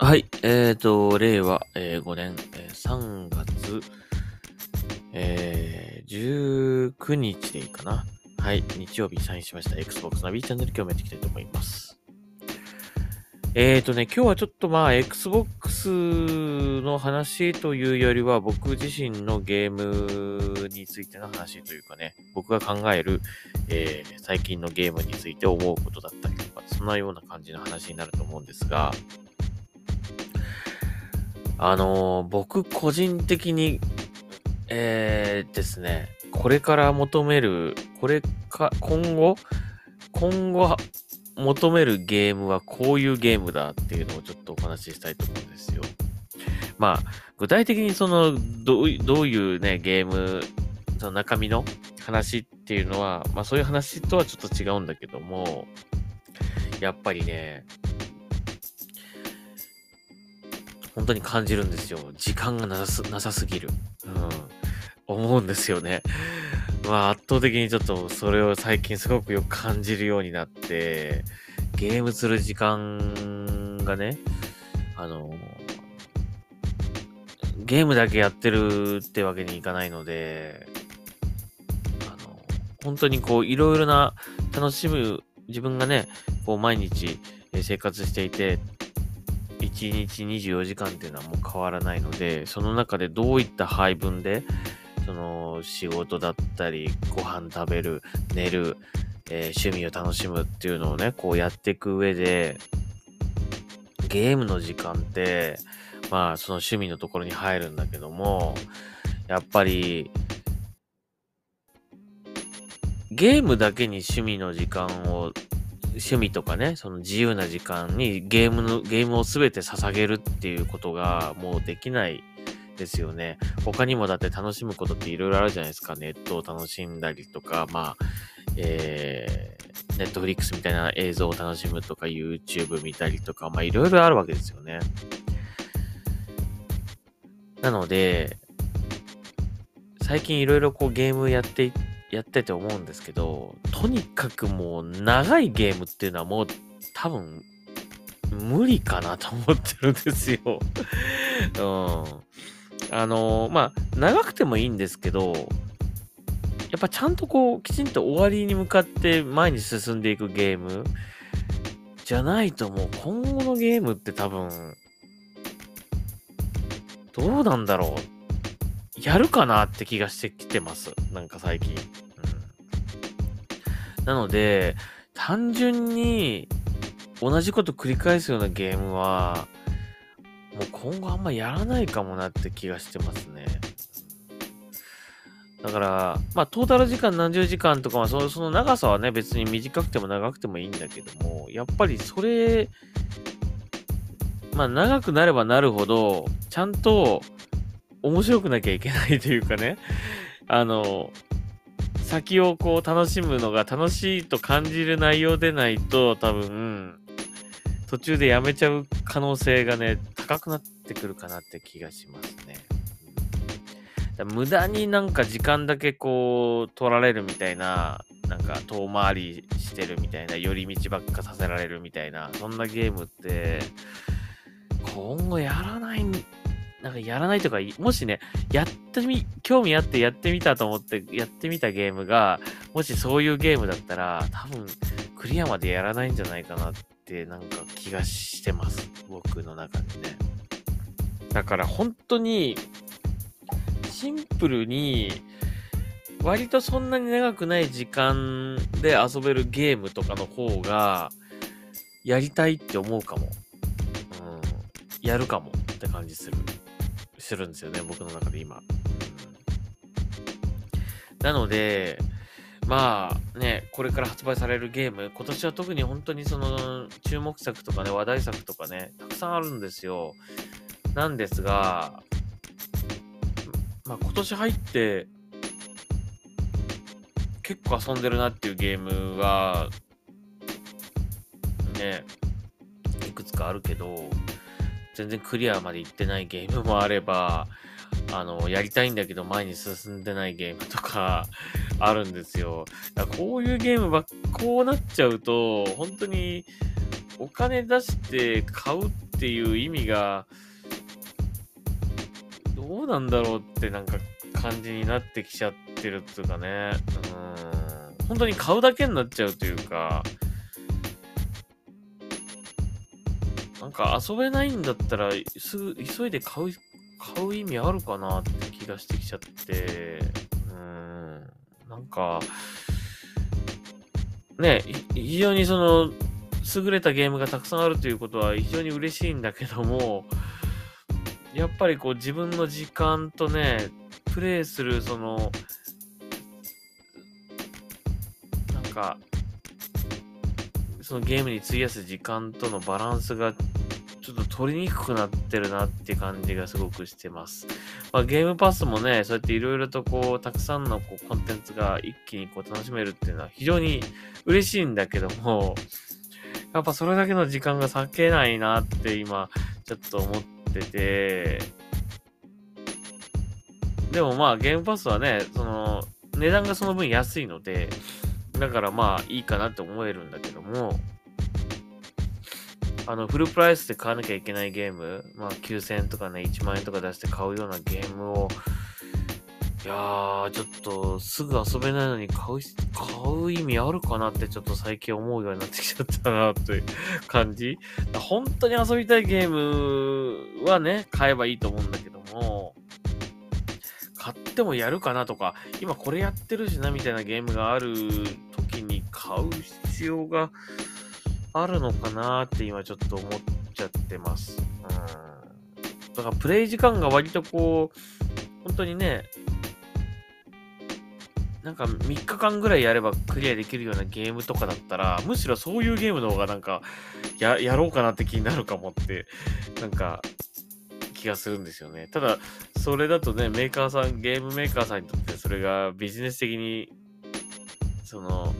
はい。えーと、令和、えー5年、えー3月、えー19日でいいかな。はい。日曜日サインしました Xbox ナビチャンネル今日もやっていきたいと思います。えーとね、今日はちょっとまあ Xbox の話というよりは僕自身のゲームについての話というかね、僕が考える、えー最近のゲームについて思うことだったりとか、そんなような感じの話になると思うんですが、あのー僕個人的に、えー、ですね、これから求める、これか、今後、今後求めるゲームはこういうゲームだっていうのをちょっとお話ししたいと思うんですよ。まあ、具体的にその、どういどういうね、ゲーム、その中身の話っていうのは、まあそういう話とはちょっと違うんだけども、やっぱりね、本当に感じるんですよ。時間がなさすぎる。うん。思うんですよね。まあ圧倒的にちょっとそれを最近すごくよく感じるようになって、ゲームする時間がね、あの、ゲームだけやってるってわけにいかないので、あの、本当にこういろいろな楽しむ、自分がね、こう毎日生活していて、1日24時間っていうのはもう変わらないので、その中でどういった配分で、その仕事だったり、ご飯食べる、寝る、えー趣味を楽しむっていうのをね、こうやっていく上で、ゲームの時間って、まあその趣味のところに入るんだけども、やっぱり、ゲームだけに趣味の時間を趣味とかね、その自由な時間にゲームの、ゲームをすべて捧げるっていうことがもうできないですよね。他にもだって楽しむことっていろいろあるじゃないですか。ネットを楽しんだりとか、まあ、えー、ネットフリックスみたいな映像を楽しむとか、YouTube 見たりとか、まあいろいろあるわけですよね。なので、最近いろいろこうゲームやっていっやってて思うんですけど、とにかくもう長いゲームっていうのはもう多分無理かなと思ってるんですよ。うん。あのまあ、長くてもいいんですけど、やっぱちゃんとこう、きちんと終わりに向かって前に進んでいくゲームじゃないともう今後のゲームって多分、どうなんだろう。やるかなって気がしてきてます。なんか最近。うん、なので、単純に同じこと繰り返すようなゲームは、もう今後あんまやらないかもなって気がしてますね。だから、まあトータル時間何十時間とかはそのその長さはね別に短くても長くてもいいんだけども、やっぱりそれ、まあ長くなればなるほど、ちゃんと面白くなきゃいけないというかね、あの、先をこう楽しむのが楽しいと感じる内容でないと多分、途中でやめちゃう可能性がね、高くなってくるかなって気がしますね。無駄になんか時間だけこう取られるみたいな、なんか遠回りしてるみたいな、寄り道ばっかさせられるみたいな、そんなゲームって、今後やらない、なんかやらないとか、もしね、やってみ、興味あってやってみたと思ってやってみたゲームが、もしそういうゲームだったら、多分クリアまでやらないんじゃないかなってなんか気がしてます。僕の中でね。だから本当に、シンプルに、割とそんなに長くない時間で遊べるゲームとかの方が、やりたいって思うかも。うん。やるかもって感じする。するんですよね、僕の中で今。なので、まあね、これから発売されるゲーム、今年は特に本当にその注目作とかね、話題作とかね、たくさんあるんですよ。なんですが、まあ今年入って、結構遊んでるなっていうゲームが、ね、いくつかあるけど、全然クリアまで行ってないゲームもあれば、あの、やりたいんだけど前に進んでないゲームとかあるんですよ。だからこういうゲームばっ、こうなっちゃうと、本当にお金出して買うっていう意味が、どうなんだろうってなんか感じになってきちゃってるっていうかね。うん。本当に買うだけになっちゃうというか、なんか遊べないんだったら、すぐ急いで買う、買う意味あるかなって気がしてきちゃって、うん。なんか、ね、非常にその、優れたゲームがたくさんあるということは非常に嬉しいんだけども、やっぱりこう自分の時間とね、プレイするその、なんか、そのゲームに費やす時間とのバランスがちょっと取りにくくなってるなって感じがすごくしてます。まあ、ゲームパスもね、そうやっていろいろとこう、たくさんのこうコンテンツが一気にこう楽しめるっていうのは非常に嬉しいんだけども、やっぱそれだけの時間が割けないなって今、ちょっと思ってて、でもまあゲームパスはね、その、値段がその分安いので、だからまあいいかなって思えるんだけども、あの、フルプライスで買わなきゃいけないゲーム、まあ9000円とかね、1万円とか出して買うようなゲームを、いやー、ちょっとすぐ遊べないのに買う、買う意味あるかなってちょっと最近思うようになってきちゃったなという感じ。本当に遊びたいゲームはね、買えばいいと思うんだけども、買ってもやるかなとか、今これやってるしなみたいなゲームがあるに買う必要があるのかなって今ちょっと思っちゃってます。うん。だからプレイ時間が割とこう、本当にね、なんか3日間ぐらいやればクリアできるようなゲームとかだったら、むしろそういうゲームの方がなんか、や、やろうかなって気になるかもって、なんか、気がするんですよね。ただ、それだとね、メーカーさん、ゲームメーカーさんにとってそれがビジネス的に、その、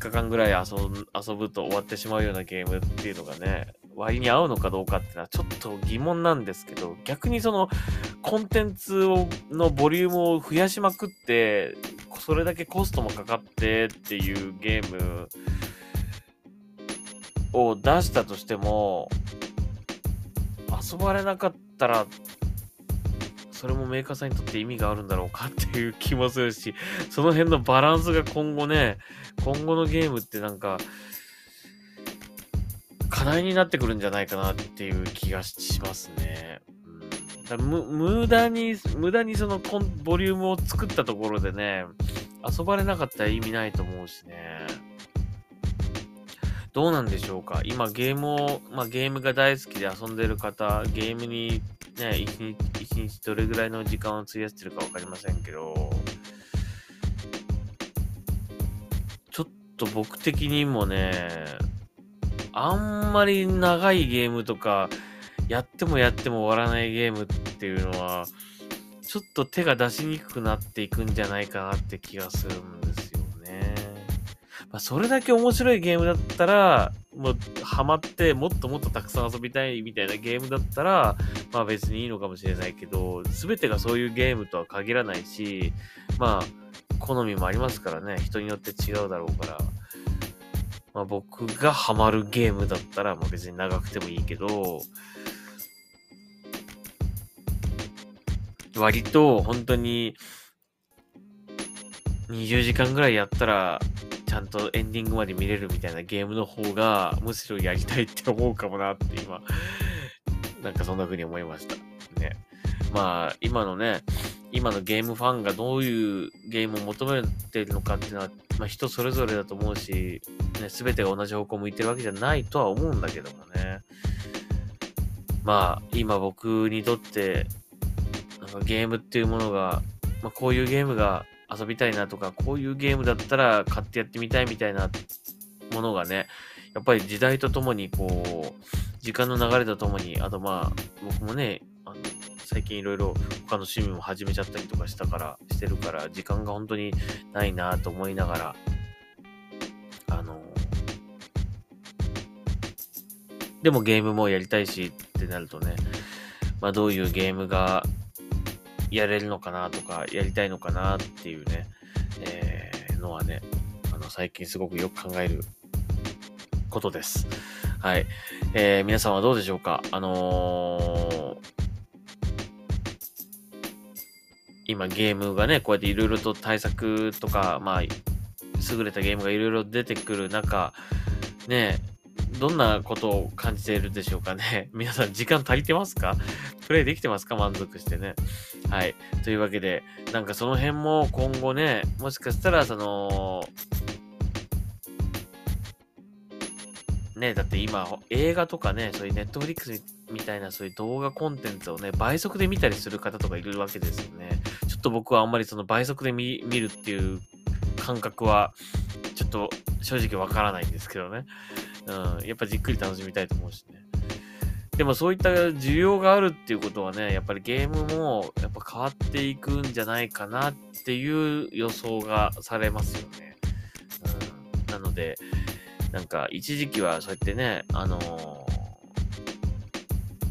日間ぐらい遊遊ぶと終わってしまうようなゲームっていうのがね、割に合うのかどうかっていうのはちょっと疑問なんですけど、逆にそのコンテンツをのボリュームを増やしまくって、それだけコストもかかってっていうゲームを出したとしても、遊ばれなかったら、それもメーカーさんにとって意味があるんだろうかっていう気もするし、その辺のバランスが今後ね、今後のゲームってなんか、課題になってくるんじゃないかなっていう気がしますね。うん、無駄に、無駄にそのコンボリュームを作ったところでね、遊ばれなかったら意味ないと思うしね。どうなんでしょうか？今ゲームを、まあゲームが大好きで遊んでる方、ゲームにね、一日、日どれぐらいの時間を費やしてるかわかりませんけど、ちょっと僕的にもね、あんまり長いゲームとか、やってもやっても終わらないゲームっていうのは、ちょっと手が出しにくくなっていくんじゃないかなって気がするんですよね。まあ、それだけ面白いゲームだったら、もうハマってもっともっとたくさん遊びたいみたいなゲームだったら、まあ別にいいのかもしれないけど、すべてがそういうゲームとは限らないし、まあ、好みもありますからね、人によって違うだろうから、まあ僕がハマるゲームだったら、まあ別に長くてもいいけど、割と本当に20時間ぐらいやったら、ちゃんとエンディングまで見れるみたいなゲームの方が、むしろやりたいって思うかもなって今、なんかそんな風に思いました。ね。まあ、今のね、今のゲームファンがどういうゲームを求めてるのかっていうのは、まあ人それぞれだと思うし、ね、すべてが同じ方向向いてるわけじゃないとは思うんだけどもね。まあ、今僕にとって、なんかゲームっていうものが、まあこういうゲームが遊びたいなとか、こういうゲームだったら買ってやってみたいみたいなものがね、やっぱり時代とともにこう、時間の流れとともに、あとまあ、僕もね、あの、最近いろいろ他の趣味も始めちゃったりとかしたから、してるから、時間が本当にないなと思いながら、あの、でもゲームもやりたいしってなるとね、まあどういうゲームがやれるのかなとか、やりたいのかなっていうね、えー、のはね、あの、最近すごくよく考えることです。はい。えー、皆さんはどうでしょうか？あのー、今ゲームがね、こうやっていろいろと対策とか、まあ、優れたゲームがいろいろ出てくる中、ね、どんなことを感じているでしょうかね。皆さん時間足りてますか？プレイできてますか？満足してね。はい。というわけで、なんかその辺も今後ね、もしかしたらその、ね、だって今、映画とかね、そういうネットフリックスみたいなそういう動画コンテンツをね、倍速で見たりする方とかいるわけですよね。ちょっと僕はあんまりその倍速で見るっていう感覚は、ちょっと正直わからないんですけどね。うん、やっぱじっくり楽しみたいと思うしね。でもそういった需要があるっていうことはね、やっぱりゲームもやっぱ変わっていくんじゃないかなっていう予想がされますよね。うん、なので、なんか一時期はそうやってね、あのー、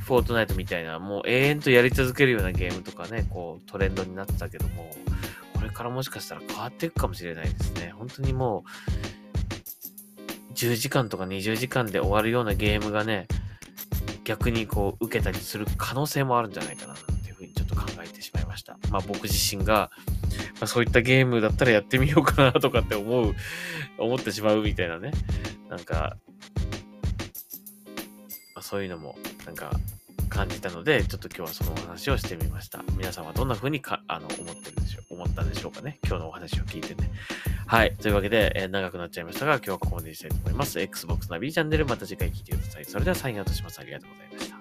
フォートナイトみたいな、もう永遠とやり続けるようなゲームとかね、こうトレンドになってたけども、これからもしかしたら変わっていくかもしれないですね。本当にもう、10時間とか20時間で終わるようなゲームがね、逆にこう受けたりする可能性もあるんじゃないかなっていうふうにちょっと考えてしまいました。まあ僕自身が、まあ、そういったゲームだったらやってみようかなとかって思う、思ってしまうみたいなね。なんか、まあ、そういうのもなんか感じたので、ちょっと今日はそのお話をしてみました。皆さんはどんな風にかあの思ってるでしょう、思ったんでしょうかね。今日のお話を聞いてね。はい。というわけで、えー、長くなっちゃいましたが、今日はここまでにしたいと思います。Xbox ナビチャンネル、また次回聞いてください。それではサインアウトします。ありがとうございました。